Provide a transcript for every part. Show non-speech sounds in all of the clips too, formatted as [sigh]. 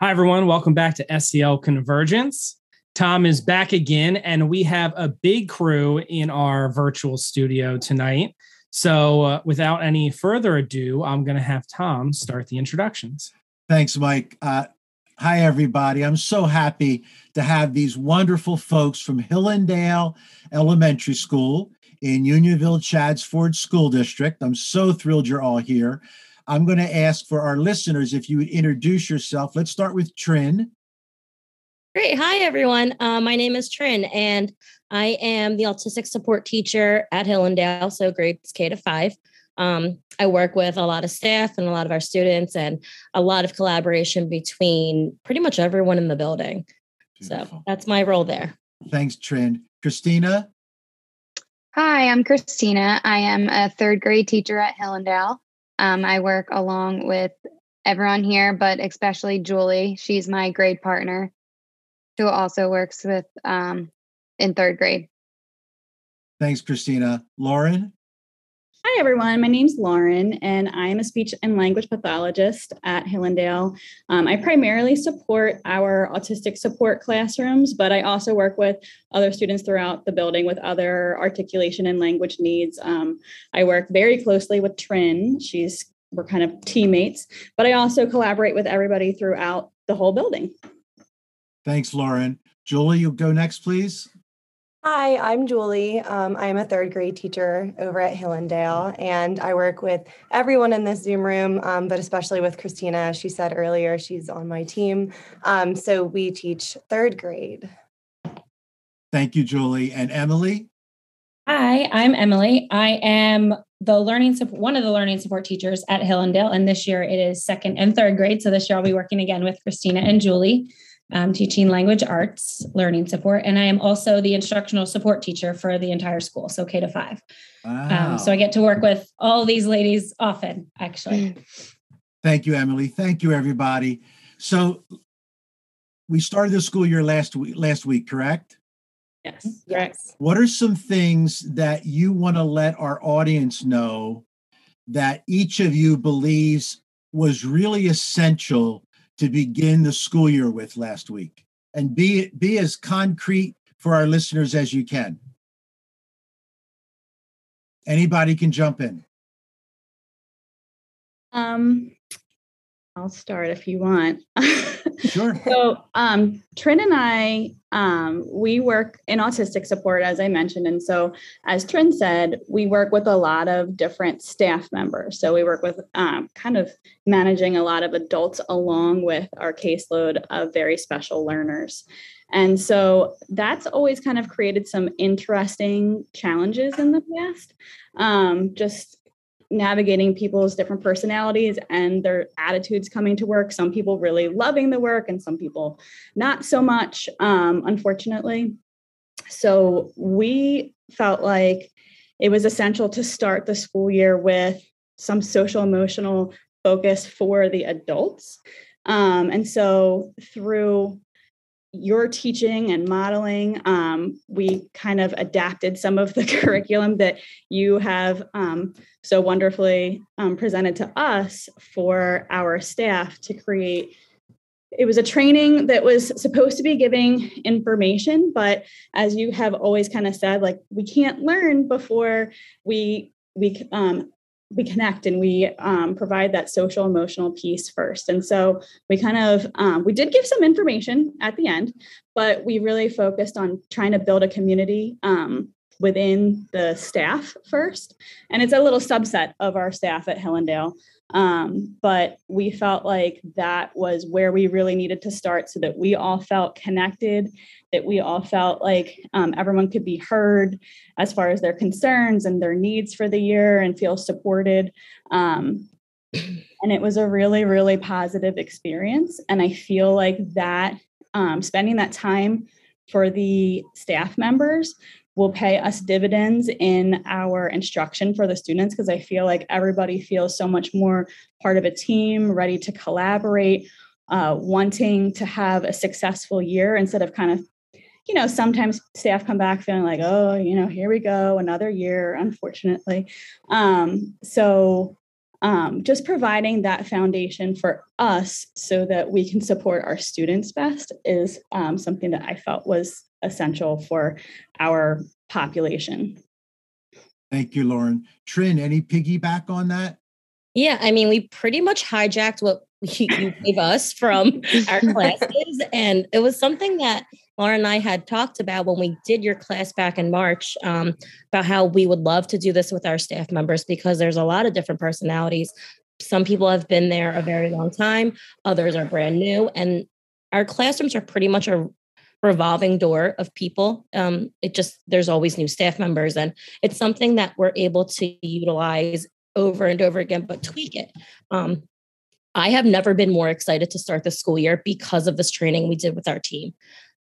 Hi, everyone. Welcome back to SEL Convergence. Tom is back again, and we have a big crew in our virtual studio tonight. So, uh, without any further ado, I'm going to have Tom start the introductions. Thanks, Mike. Uh, hi, everybody. I'm so happy to have these wonderful folks from Hillendale Elementary School in Unionville Chadds Ford School District. I'm so thrilled you're all here. I'm going to ask for our listeners if you would introduce yourself. Let's start with Trin. Great. Hi, everyone. Uh, my name is Trin, and I am the autistic support teacher at Hillendale, so grades K to five. Um, I work with a lot of staff and a lot of our students, and a lot of collaboration between pretty much everyone in the building. Beautiful. So that's my role there. Thanks, Trin. Christina? Hi, I'm Christina. I am a third grade teacher at Hillendale. Um, I work along with everyone here, but especially Julie. She's my grade partner who also works with um, in third grade. Thanks, Christina. Lauren? Hi, everyone. My name's Lauren, and I'm a speech and language pathologist at Hillendale. Um, I primarily support our autistic support classrooms, but I also work with other students throughout the building with other articulation and language needs. Um, I work very closely with Trin. She's we're kind of teammates, but I also collaborate with everybody throughout the whole building. Thanks, Lauren. Julie, you go next, please. Hi, I'm Julie. Um, I am a third grade teacher over at Hillendale, and I work with everyone in this Zoom room, um, but especially with Christina. As she said earlier, she's on my team. Um, so we teach third grade. Thank you, Julie. And Emily? Hi, I'm Emily. I am the learning support, one of the learning support teachers at Hillendale, and this year it is second and third grade. So this year I'll be working again with Christina and Julie um, teaching language arts, learning support, and I am also the instructional support teacher for the entire school, so K to five. Wow. Um, so I get to work with all these ladies often, actually. Thank you, Emily. Thank you, everybody. So we started the school year last week. Last week, correct? Yes, correct. What are some things that you want to let our audience know that each of you believes was really essential to begin the school year with last week and be be as concrete for our listeners as you can anybody can jump in um I'll start if you want. [laughs] Sure. so, um, Trin and I, um, we work in autistic support, as I mentioned. And so, as Trin said, we work with a lot of different staff members. So, we work with um, kind of managing a lot of adults along with our caseload of very special learners. And so, that's always kind of created some interesting challenges in the past. Um, just navigating people's different personalities and their attitudes coming to work. Some people really loving the work, and some people not so much, um, unfortunately. So we felt like it was essential to start the school year with some social emotional focus for the adults. Um, and so through your teaching and modeling, um, we kind of adapted some of the [laughs] curriculum that you have um, so wonderfully um, presented to us for our staff to create. It was a training that was supposed to be giving information, but as you have always kind of said, like we can't learn before we we um, we connect and we um, provide that social emotional piece first. And so we kind of um, we did give some information at the end but we really focused on trying to build a community um, within the staff first and it's a little subset of our staff at hillendale um, but we felt like that was where we really needed to start so that we all felt connected that we all felt like um, everyone could be heard as far as their concerns and their needs for the year and feel supported. Um, and it was a really, really positive experience. And I feel like that um, spending that time for the staff members will pay us dividends in our instruction for the students because I feel like everybody feels so much more part of a team, ready to collaborate, uh, wanting to have a successful year instead of kind of you know, sometimes staff come back feeling like, oh, you know, here we go, another year, unfortunately. Um, so um, just providing that foundation for us so that we can support our students best is um, something that I felt was essential for our population. Thank you, Lauren. Trin, any piggyback on that? Yeah, I mean, we pretty much hijacked what [laughs] you, gave us from our [laughs] classes. And it was something that Laura and I had talked about when we did your class back in March um, about how we would love to do this with our staff members because there's a lot of different personalities. Some people have been there a very long time, others are brand new. And our classrooms are pretty much a revolving door of people. Um, it just, there's always new staff members. And it's something that we're able to utilize over and over again, but tweak it. Um, I have never been more excited to start the school year because of this training we did with our team.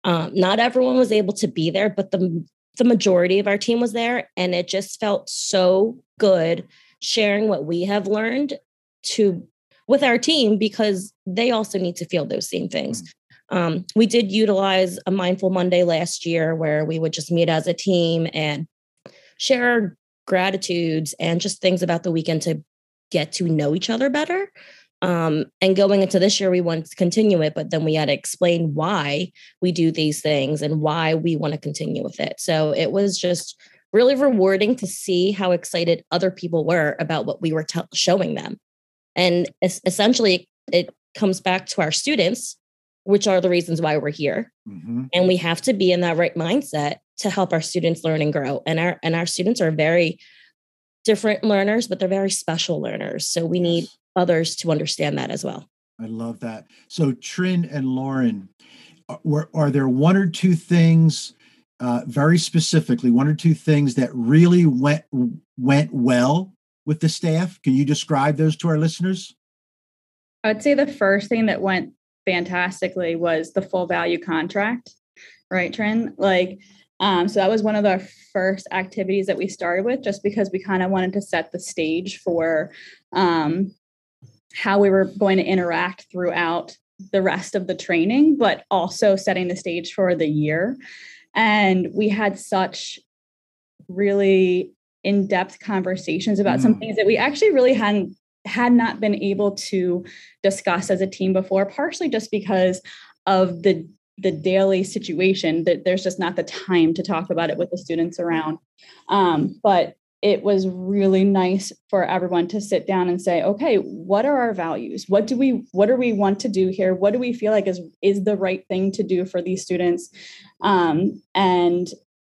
Um, not everyone was able to be there, but the the majority of our team was there, and it just felt so good sharing what we have learned to with our team because they also need to feel those same things. Um, we did utilize a mindful Monday last year where we would just meet as a team and share gratitudes and just things about the weekend to get to know each other better. Um, and going into this year, we wanted to continue it, but then we had to explain why we do these things and why we want to continue with it. So it was just really rewarding to see how excited other people were about what we were t- showing them. And es- essentially, it comes back to our students, which are the reasons why we're here. Mm-hmm. And we have to be in that right mindset to help our students learn and grow. And our and our students are very different learners, but they're very special learners. So we need others to understand that as well. I love that. So, Trin and Lauren, are, are there one or two things, uh, very specifically, one or two things that really went went well with the staff? Can you describe those to our listeners? I would say the first thing that went fantastically was the full value contract, right, Trin? Like, um, so that was one of the first activities that we started with, just because we kind of wanted to set the stage for um, how we were going to interact throughout the rest of the training, but also setting the stage for the year. And we had such really in-depth conversations about mm. some things that we actually really hadn't had not been able to discuss as a team before partially just because of the the daily situation that there's just not the time to talk about it with the students around. Um, but it was really nice for everyone to sit down and say okay what are our values? What do we what do we want to do here? What do we feel like is is the right thing to do for these students? Um, and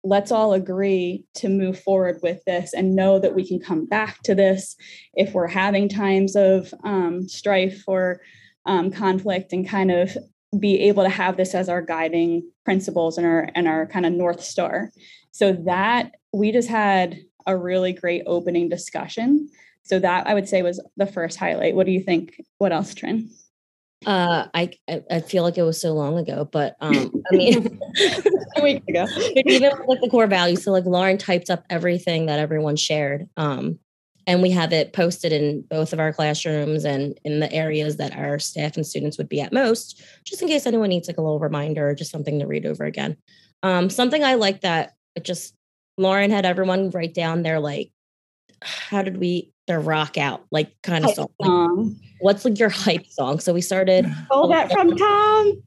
let's all agree to move forward with this and know that we can come back to this if we're having times of um, strife or um, conflict and kind of be able to have this as our guiding principles and our and our kind of north star so that we just had a really great opening discussion. So that I would say was the first highlight. What do you think? What else, Trin? Uh, I I feel like it was so long ago, but um, [laughs] I mean, [laughs] a week ago. even like the core values. So like Lauren typed up everything that everyone shared, um, and we have it posted in both of our classrooms and in the areas that our staff and students would be at most, just in case anyone needs like a little reminder or just something to read over again. Um, something I like that it just Lauren had everyone write down their like, [sighs] how did we their rock out like kind of song. song. What's like your hype song? So we started. Oh, that [laughs] from Tom.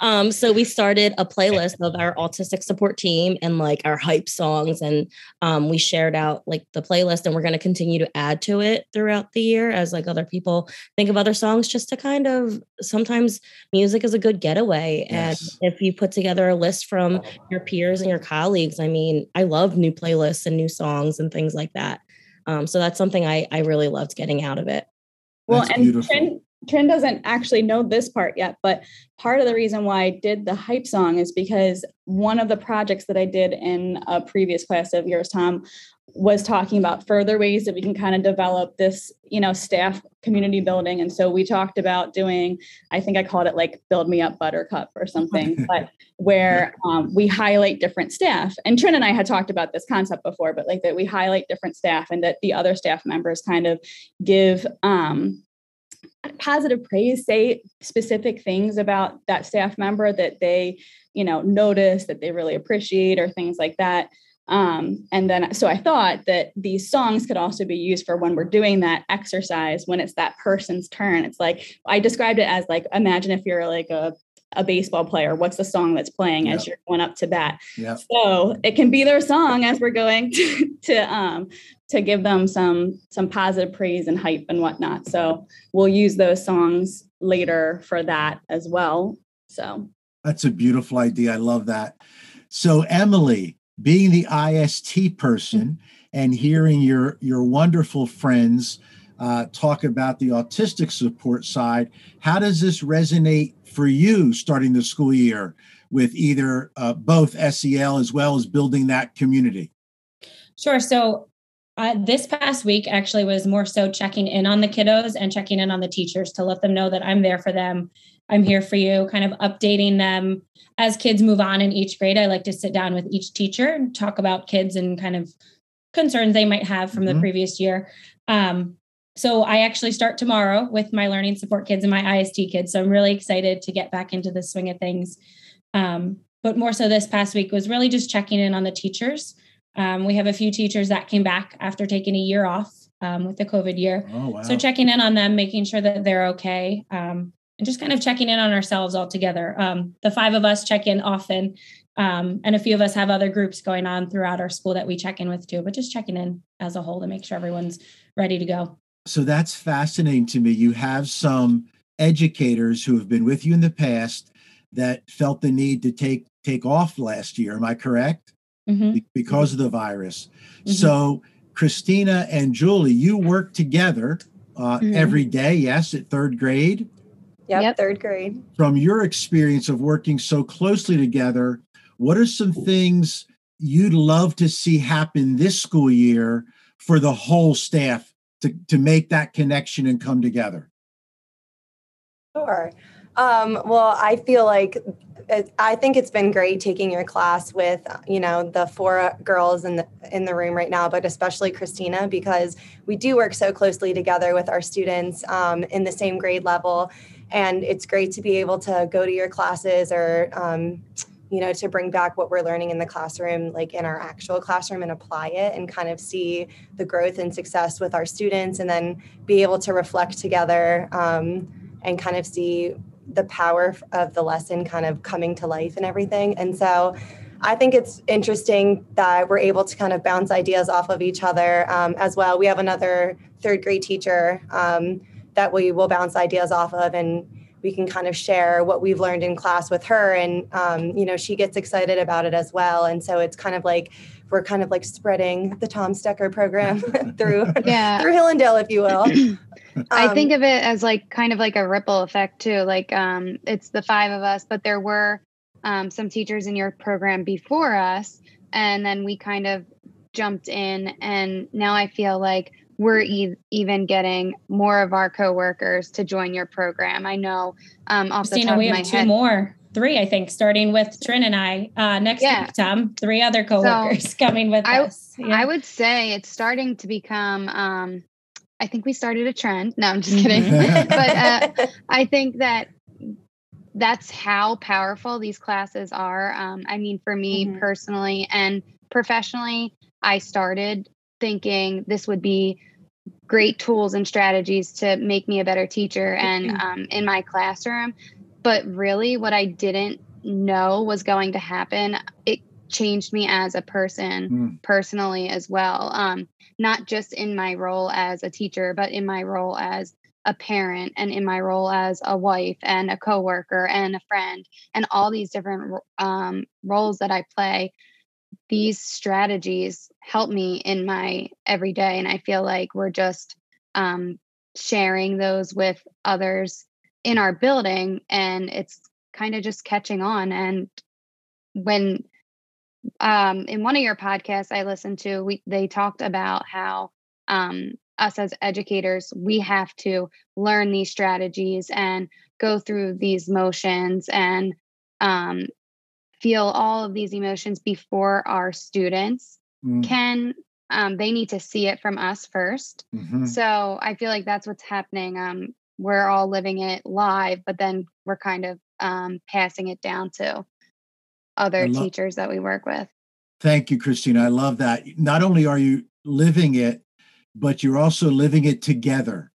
[laughs] um, so we started a playlist of our autistic support team and like our hype songs, and um, we shared out like the playlist, and we're going to continue to add to it throughout the year as like other people think of other songs, just to kind of sometimes music is a good getaway, yes. and if you put together a list from your peers and your colleagues, I mean, I love new playlists and new songs and things like that. Um, so that's something I, I really loved getting out of it. Well, that's and Trin, Trin doesn't actually know this part yet, but part of the reason why I did the hype song is because one of the projects that I did in a previous class of yours, Tom, was talking about further ways that we can kind of develop this, you know, staff community building. And so we talked about doing, I think I called it like build me up buttercup or something, [laughs] but where um, we highlight different staff. And Trin and I had talked about this concept before, but like that we highlight different staff and that the other staff members kind of give um, positive praise, say specific things about that staff member that they, you know, notice that they really appreciate or things like that. Um, and then, so I thought that these songs could also be used for when we're doing that exercise, when it's that person's turn. It's like, I described it as like, imagine if you're like a, a baseball player, what's the song that's playing yep. as you're going up to bat? Yep. So it can be their song as we're going [laughs] to, to, um, to give them some, some positive praise and hype and whatnot. So we'll use those songs later for that as well. So that's a beautiful idea. I love that. So Emily, being the IST person and hearing your your wonderful friends uh, talk about the autistic support side, how does this resonate for you starting the school year with either uh, both SEL as well as building that community? Sure. So uh, this past week actually was more so checking in on the kiddos and checking in on the teachers to let them know that I'm there for them. I'm here for you, kind of updating them as kids move on in each grade. I like to sit down with each teacher and talk about kids and kind of concerns they might have from mm-hmm. the previous year. Um, so I actually start tomorrow with my learning support kids and my IST kids. So I'm really excited to get back into the swing of things. Um, but more so this past week was really just checking in on the teachers um, we have a few teachers that came back after taking a year off um, with the COVID year. Oh, wow. So checking in on them, making sure that they're okay, um, and just kind of checking in on ourselves all together. Um, the five of us check in often, um, and a few of us have other groups going on throughout our school that we check in with too. But just checking in as a whole to make sure everyone's ready to go. So that's fascinating to me. You have some educators who have been with you in the past that felt the need to take take off last year. Am I correct? mm-hmm. because of the virus. Mm-hmm. So, Christina and Julie, you work together uh, mm-hmm. every day, yes, at third grade. Yep, yep, third grade. From your experience of working so closely together, what are some things you'd love to see happen this school year for the whole staff to, to make that connection and come together? Sure. Um, well, I feel like I think it's been great taking your class with you know the four girls in the in the room right now, but especially Christina because we do work so closely together with our students um, in the same grade level, and it's great to be able to go to your classes or um, you know to bring back what we're learning in the classroom like in our actual classroom and apply it and kind of see the growth and success with our students and then be able to reflect together um, and kind of see the power of the lesson kind of coming to life and everything. And so I think it's interesting that we're able to kind of bounce ideas off of each other um, as well. We have another third grade teacher um, that we will bounce ideas off of and we can kind of share what we've learned in class with her and um, you know she gets excited about it as well and so it's kind of like we're kind of like spreading the tom stecker program [laughs] through yeah. through hillendale if you will I um, think of it as like kind of like a ripple effect too. Like um, it's the five of us, but there were um, some teachers in your program before us, and then we kind of jumped in, and now I feel like we're e- even getting more of our coworkers to join your program. I know um, off Christina, the top we of have my two head, more, three, I think, starting with Trin and I uh, next yeah. week. Tom, three other coworkers so [laughs] coming with I, us. Yeah. I would say it's starting to become um, I think we started a trend. No, I'm just kidding. Mm-hmm. [laughs] but uh, [laughs] I think that that's how powerful these classes are. Um, I mean, for me mm-hmm. personally and professionally, I started thinking this would be great tools and strategies to make me a better teacher and um, in my classroom. But really, what I didn't know was going to happen, it changed me as a person mm. personally as well. Um, not just in my role as a teacher, but in my role as a parent and in my role as a wife and a coworker and a friend and all these different um, roles that I play. These strategies help me in my everyday, and I feel like we're just um, sharing those with others in our building, and it's kind of just catching on. And when um, in one of your podcasts I listened to, we they talked about how um, us as educators we have to learn these strategies and go through these motions and um, feel all of these emotions before our students mm. can. Um, they need to see it from us 1st mm-hmm. So I feel like that's what's happening. Um, we're all living it live, but then we're kind of um, passing it down to other lo- teachers that we work with. Thank you, Christina. I love that. Not only are you living it, but you're also living it together.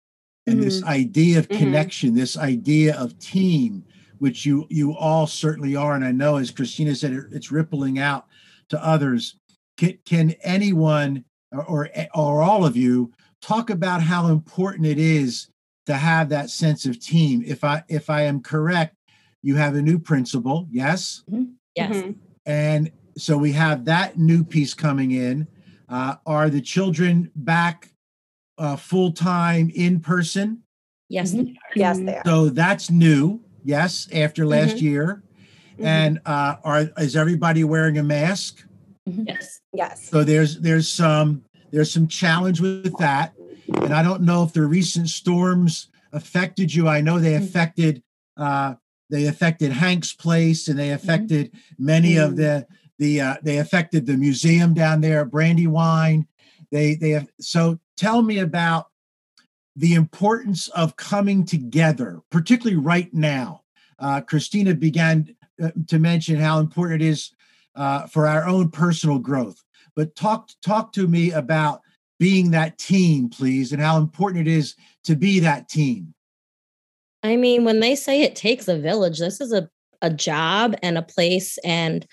And mm-hmm. this idea of mm-hmm. connection, this idea of team, which you you all certainly are, and I know, as Christina said, it's rippling out to others. Can, can anyone or, or or all of you talk about how important it is to have that sense of team? If I if I am correct, you have a new principal, yes, mm-hmm. yes, mm-hmm. and so we have that new piece coming in. Uh, are the children back uh, full time in person? Yes, mm-hmm. yes, they are. So that's new. Yes, after last mm-hmm. year. Mm-hmm. And uh, are is everybody wearing a mask? Mm-hmm. Yes. Yes. So there's there's some there's some challenge with that, and I don't know if the recent storms affected you. I know they mm-hmm. affected uh, they affected Hank's place, and they mm-hmm. affected many of the the uh, they affected the museum down there, Brandywine. They they have so tell me about the importance of coming together, particularly right now. Uh, Christina began uh, to mention how important it is uh, for our own personal growth. But talk talk to me about being that team, please, and how important it is to be that team. I mean, when they say it takes a village, this is a, a job and a place and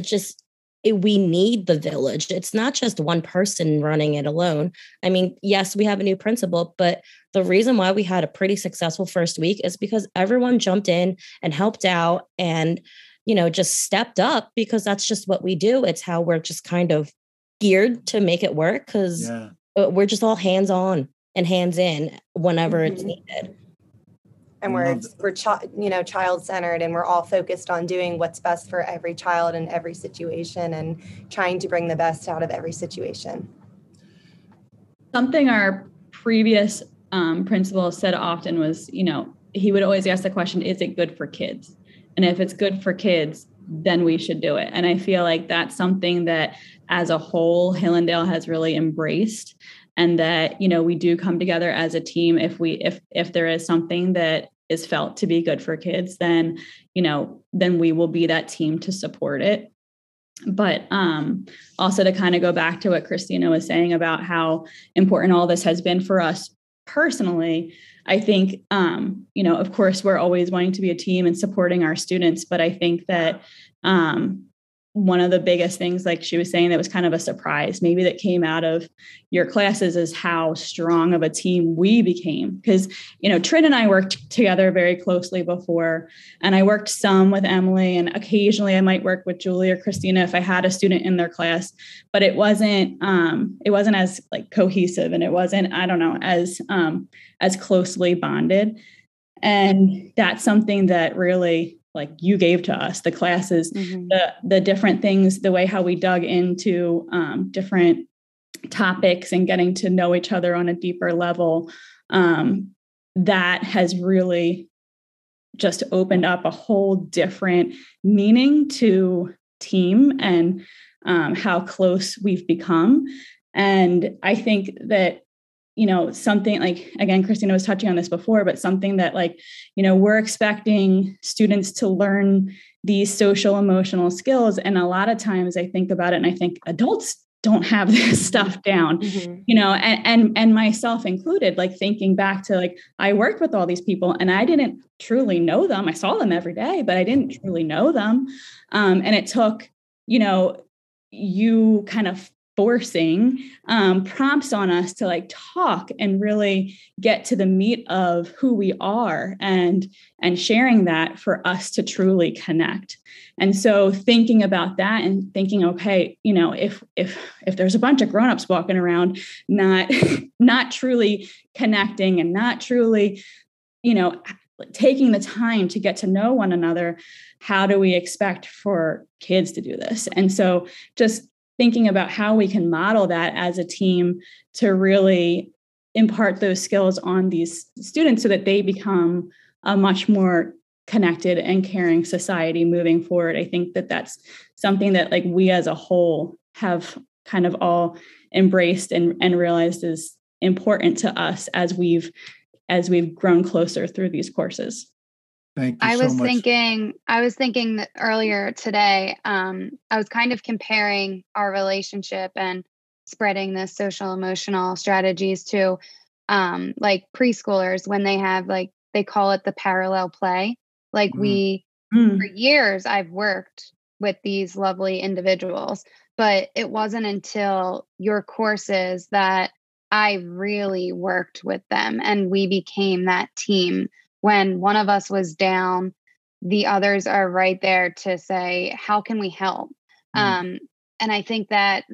just it, we need the village. It's not just one person running it alone. I mean, yes, we have a new principal, but the reason why we had a pretty successful first week is because everyone jumped in and helped out and, you know, just stepped up because that's just what we do. It's how we're just kind of geared to make it work because yeah. we're just all hands on and hands in whenever mm-hmm. it's needed and we're we're chi- you know child centered and we're all focused on doing what's best for every child in every situation and trying to bring the best out of every situation. Something our previous um, principal said often was you know he would always ask the question is it good for kids? And if it's good for kids then we should do it. And i feel like that's something that as a whole hillendale has really embraced and that you know we do come together as a team if we if if there is something that is felt to be good for kids then you know then we will be that team to support it. But um also to kind of go back to what christina was saying about how important all this has been for us personally i think um you know of course we're always wanting to be a team and supporting our students but i think that um one of the biggest things like she was saying that was kind of a surprise maybe that came out of your classes is how strong of a team we became. Because you know trin and i worked together very closely before and i worked some with emily and occasionally i might work with julie or christina if i had a student in their class but it wasn't um it wasn't as like cohesive and it wasn't i don't know as um as closely bonded. And that's something that really like you gave to us the classes mm-hmm. the the different things the way how we dug into um, different topics and getting to know each other on a deeper level um, that has really just opened up a whole different meaning to team and um, how close we've become and i think that you know something like again christina was touching on this before but something that like you know we're expecting students to learn these social emotional skills. And a lot of times i think about it and i think adults don't have [laughs] this stuff down mm-hmm. you know and, and and myself included like thinking back to like i worked with all these people and i didn't truly know them. I saw them every day but i didn't truly know them. Um, and it took you know you kind of forcing um, prompts on us to like talk and really get to the meat of who we are and and sharing that for us to truly connect. And so thinking about that and thinking okay you know if if if there's a bunch of grown-ups walking around not [laughs] not truly connecting and not truly you know taking the time to get to know one another how do we expect for kids to do this? And so just thinking about how we can model that as a team to really impart those skills on these students so that they become a much more connected and caring society moving forward. I think that that's something that like we as a whole have kind of all embraced and, and realized is important to us as we've as we've grown closer through these courses Thank you I so was much. thinking, I was thinking that earlier today, um, I was kind of comparing our relationship and spreading the social emotional strategies to um, like preschoolers when they have like, they call it the parallel play. Like Mm. we, Mm. for years, I've worked with these lovely individuals, but it wasn't until your courses that I really worked with them and we became that team. When one of us was down, the others are right there to say, How can we help? Mm. Um, and I think that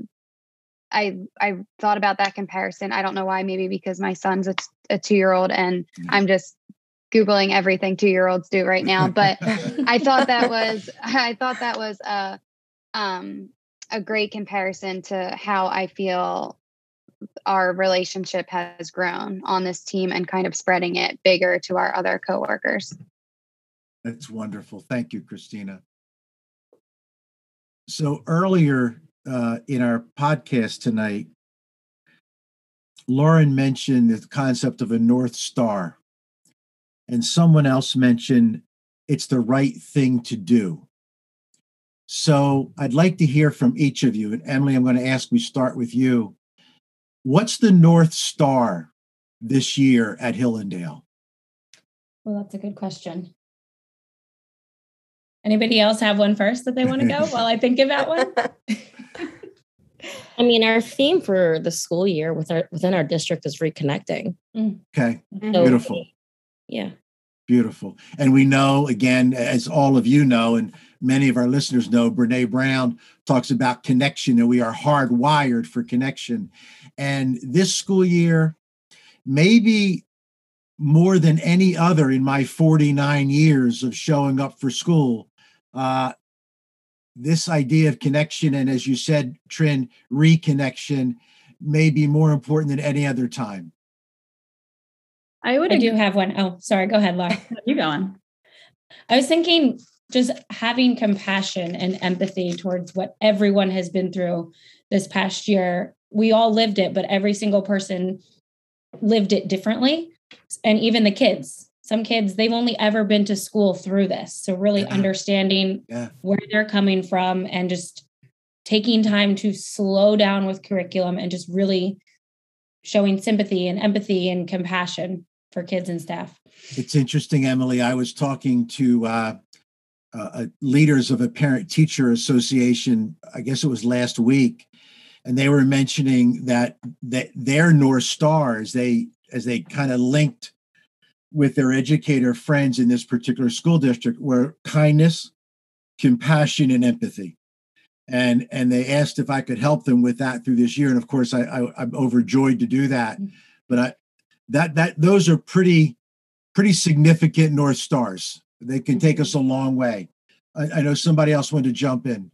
I I thought about that comparison. I don't know why, maybe because my son's a, a two year old and Yeah. I'm just Googling everything two year olds do right now. [laughs] But I thought that was [laughs] I thought that was a um a great comparison to how I feel our relationship has grown on this team and kind of spreading it bigger to our other coworkers. That's wonderful. Thank you, Christina. So earlier uh, in our podcast tonight, Lauren mentioned the concept of a North Star, and someone else mentioned it's the right thing to do. So I'd like to hear from each of you. And Emily, I'm going to ask we start with you. What's the North Star this year at Hillendale? Well, that's a good question. Anybody else have one first that they want to go while I think about one? [laughs] [laughs] I mean, our theme for the school year with our within our district is reconnecting. Mm. Okay, So, beautiful. Yeah. Beautiful. And we know, again, as all of you know, and many of our listeners know, Brene Brown talks about connection, and we are hardwired for connection. And this school year, maybe more than any other in my 49 years of showing up for school, uh, this idea of connection, and as you said, Trin, reconnection, may be more important than any other time. I would I do have one. Oh, sorry. Go ahead, Laura. [laughs] You going? I was thinking just having compassion and empathy towards what everyone has been through this past year. We all lived it, but every single person lived it differently. And even the kids, some kids, they've only ever been to school through this. So, really Yeah. understanding Yeah. where they're coming from and just taking time to slow down with curriculum and just really showing sympathy and empathy and compassion for kids and staff. It's interesting, Emily. I was talking to uh, uh, leaders of a parent teacher association, I guess it was last week, and they were mentioning that that their North Star as they as they kind of linked with their educator friends in this particular school district were kindness, compassion, and empathy. And and they asked if I could help them with that through this year. And of course, I, I I'm overjoyed to do that. But I that that those are pretty pretty significant north stars. They can take us a long way. I, I know somebody else wanted to jump in.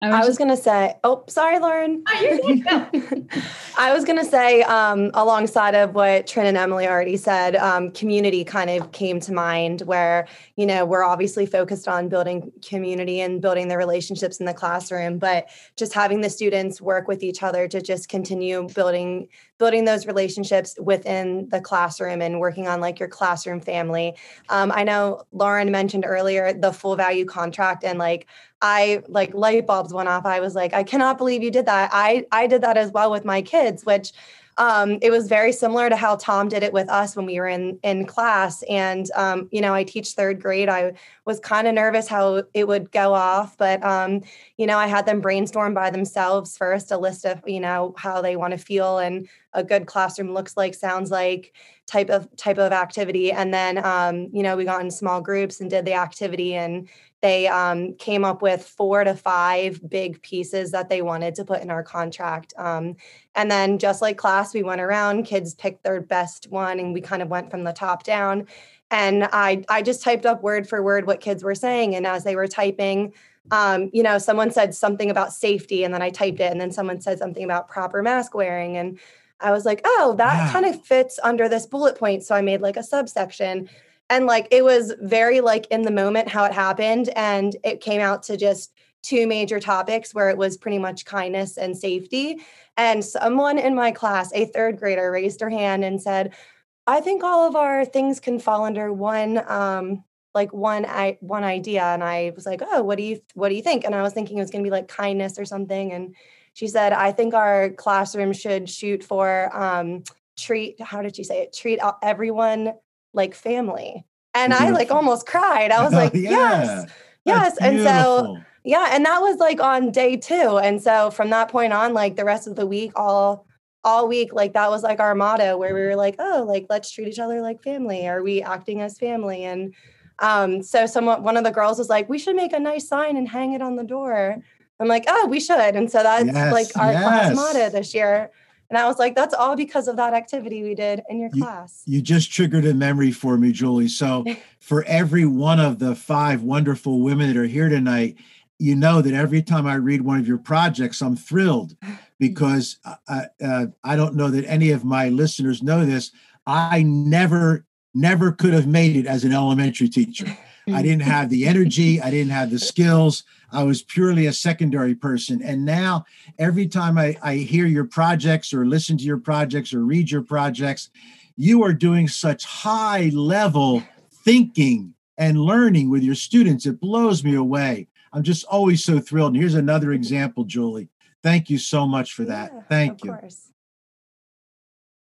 I was going to say, oh, sorry, Lauren. [laughs] I was going to say, um, alongside of what Trin and Emily already said, um, community kind of came to mind where, you know, we're obviously focused on building community and building the relationships in the classroom, but just having the students work with each other to just continue building building those relationships within the classroom and working on like your classroom family. Um, I know Lauren mentioned earlier the full value contract and like I like light bulbs went off. I was like, I cannot believe you did that. I I did that as well with my kids, which um, it was very similar to how Tom did it with us when we were in in class. And um, you know, I teach third grade. I was kind of nervous how it would go off, but um, you know, I had them brainstorm by themselves first a list of you know how they want to feel and a good classroom looks like, sounds like, type of type of activity, and then um, you know we got in small groups and did the activity and they um, came up with four to five big pieces that they wanted to put in our contract. Um, and then, just like class, we went around, kids picked their best one, and we kind of went from the top down. And I, I just typed up word for word what kids were saying. And as they were typing, um, you know, someone said something about safety, and then I typed it, and then someone said something about proper mask wearing. And I was like, oh, that Wow. kind of fits under this bullet point. So I made like a subsection and like it was very like in the moment how it happened and it came out to just two major topics where it was pretty much kindness and safety and someone in my class a third grader raised her hand and said i think all of our things can fall under one um like one I one idea and I was like, "Oh, what do you what do you think?" And I was thinking it was going to be like kindness or something and she said, "I think our classroom should shoot for um treat how did she say it? Treat everyone like family." And Beautiful. I like almost cried. I was [laughs] like, yeah, "Yes." Yes. And so yeah, and that was like on day 2. And so from that point on like the rest of the week all all week like that was like our motto where we were like oh like let's treat each other like family are we acting as family and um so someone one of the girls was like we should make a nice sign and hang it on the door i'm like oh we should and so that's yes, like our yes. class motto this year and I was like, that's all because of that activity we did in your you, class. You just triggered a memory for me, Julie. So, [laughs] for every one of the five wonderful women that are here tonight, you know that every time I read one of your projects, I'm thrilled [laughs] because I, uh, I don't know that any of my listeners know this. I never, never could have made it as an elementary teacher. [laughs] I didn't have the energy, I didn't have the skills. I was purely a secondary person. And now, every time I, I hear your projects or listen to your projects or read your projects, you are doing such high level thinking and learning with your students. It blows me away. I'm just always so thrilled. And here's another example, Julie. Thank you so much for that. Yeah, Thank you. Course.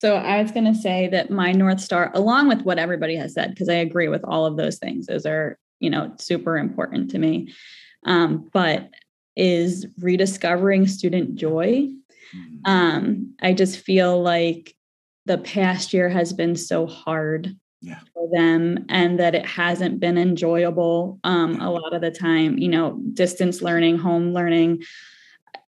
So I was going to say that my North Star, along with what everybody has said, because I agree with all of those things, those are, you know, super important to me, um, but is rediscovering student joy. Mm-hmm. Um, I just feel like the past year has been so hard yeah. for them and that it hasn't been enjoyable um, a lot of the time you know distance learning home learning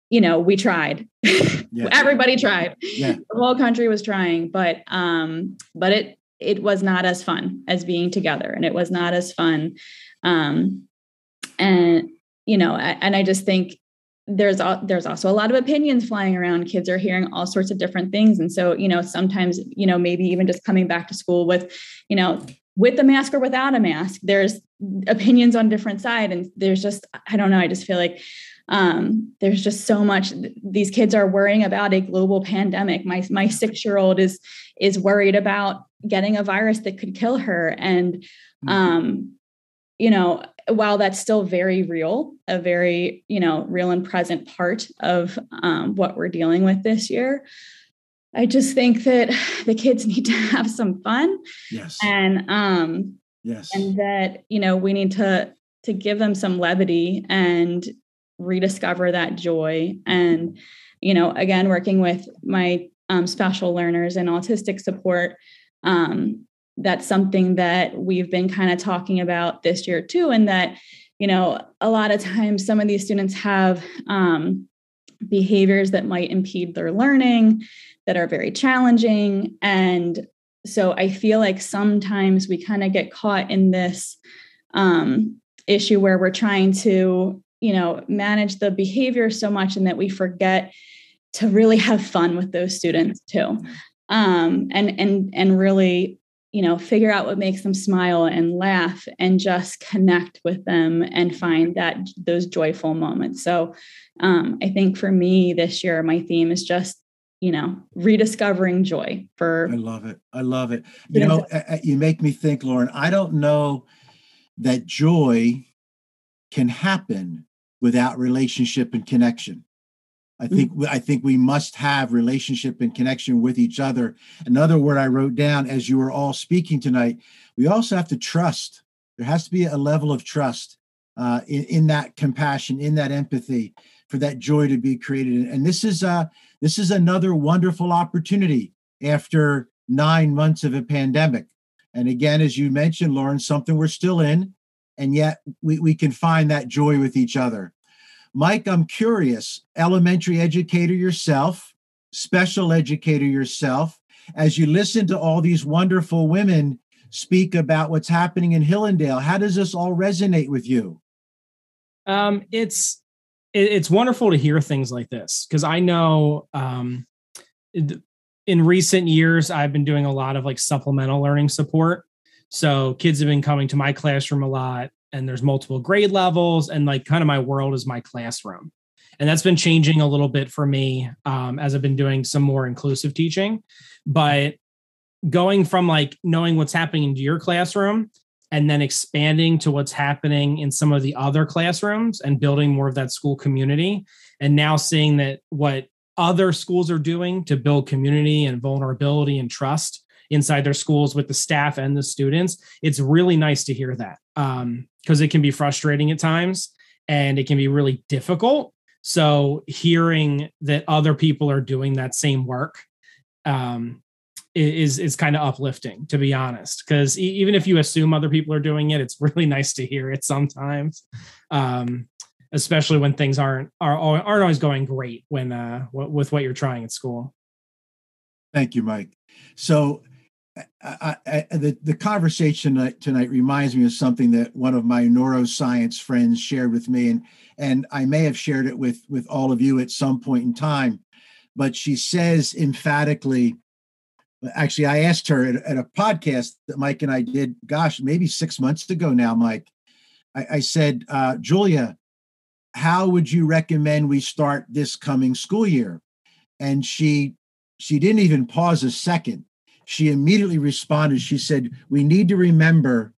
you know we tried [laughs] yeah. everybody tried yeah. the whole country was trying but um but it it was not as fun as being together and it was not as fun um and you know and i just think there's there's also a lot of opinions flying around kids are hearing all sorts of different things and so you know sometimes you know maybe even just coming back to school with you know with a mask or without a mask there's opinions on different side and there's just i don't know i just feel like um, there's just so much these kids are worrying about a global pandemic my my 6 year old is is worried about getting a virus that could kill her and mm-hmm. um you know while that's still very real, a very, you know, real and present part of um, what we're dealing with this year, I just think that [sighs] the kids [laughs] need to have some fun. Yes. And um yes. And that, you know, we need to to give them some levity and rediscover that joy. And, you know, again, working with my um, special learners and autistic support, um, that's something that we've been kind of talking about this year too and that you know a lot of times some of these students have um, behaviors that might impede their learning that are very challenging and so i feel like sometimes we kind of get caught in this um, issue where we're trying to you know manage the behavior so much and that we forget to really have fun with those students too. Um, and and and really you know figure out what makes them smile and laugh and just connect with them and find that those joyful moments. So um, i think for me this year my theme is just you know rediscovering joy for i love it. I love it. You know you make me think lauren i don't know that joy can happen without relationship and connection I mm. think I think we must have relationship and connection with each other. Another word I wrote down as you were all speaking tonight, we also have to trust. There has to be a level of trust uh, in, in that compassion, in that empathy, for that joy to be created. And this is uh, this is another wonderful opportunity after nine months of a pandemic. And again, as you mentioned, Lauren, something we're still in, and yet we, we can find that joy with each other. Mike, I'm curious, elementary educator yourself, special educator yourself, as you listen to all these wonderful women speak about what's happening in Hillendale, how does this all resonate with you? Um, it's it's wonderful to hear things like this because I know um, in recent years I've been doing a lot of like supplemental learning support. So kids have been coming to my classroom a lot and there's multiple grade levels and like kind of my world is my classroom. And that's been changing a little bit for me um, as i've been doing some more inclusive teaching. But going from like knowing what's happening into your classroom and then expanding to what's happening in some of the other classrooms and building more of that school community and now seeing that what other schools are doing to build community and vulnerability and trust inside their schools with the staff and the students it's really nice to hear that because um, it can be frustrating at times and it can be really difficult. So hearing that other people are doing that same work um, is is kind of uplifting to be honest because even if you assume other people are doing it it's [laughs] really nice to hear it sometimes um, especially when things aren't are aren't always going great when uh with what you're trying at school. Thank you mike. So I, I, the, the conversation tonight reminds me of something that one of my neuroscience friends shared with me and and I may have shared it with with all of you at some point in time but she says emphatically actually i asked her at, at, a podcast that mike and i did gosh maybe six months ago now mike. I, I said uh, julia how would you recommend we start this coming school year? And she she didn't even pause a second she immediately responded. She said we need to remember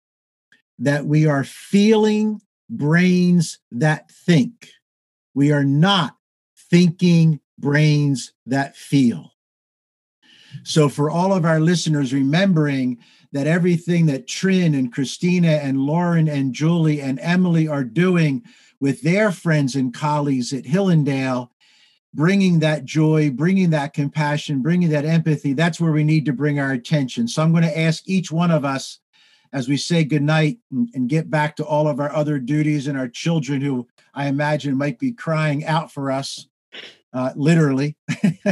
that we are feeling brains that think. We are not thinking brains that feel. So, for all of our listeners, remembering that everything that Trin and Christina and Lauren and Julie and Emily are doing with their friends and colleagues at Hillendale, bringing that joy, bringing that compassion, bringing that empathy, that's where we need to bring our attention. So, I'm going to ask each one of us as we say goodnight and, and get back to all of our other duties and our children who I imagine might be crying out for us uh, literally.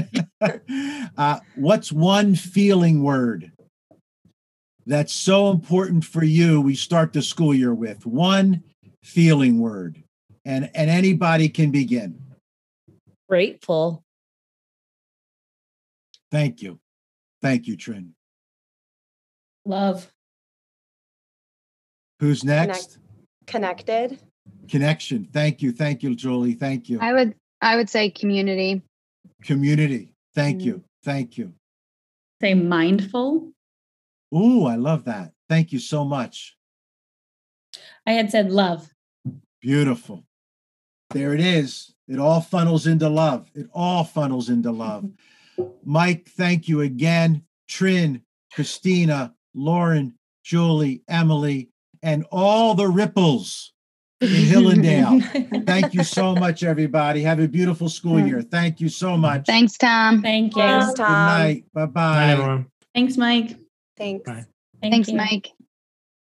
[laughs] uh, what's one feeling word that's so important for you? We start the school year with one feeling word, and and anybody can begin. Grateful. Thank you, thank you, Trin. Love. Who's next? Connect- connected. Connection. Thank you, thank you, Julie. Thank you. I would I would say community. Community. Thank you. Mm. Thank you. Say mindful. Ooh, I love that. Thank you so much. I had said love. Beautiful. There it is. It all funnels into love. It all funnels into love. Mike, thank you again. Trin, Christina, Lauren, Julie, Emily, and all the ripples in Hillendale. [laughs] Thank you so much, everybody. Have a beautiful school year. Thank you so much. Thanks, Tom. Thank you. Thanks, Tom. Good night. Bye bye. everyone. Thanks, Mike. Thanks. Thank Thanks, you. Mike.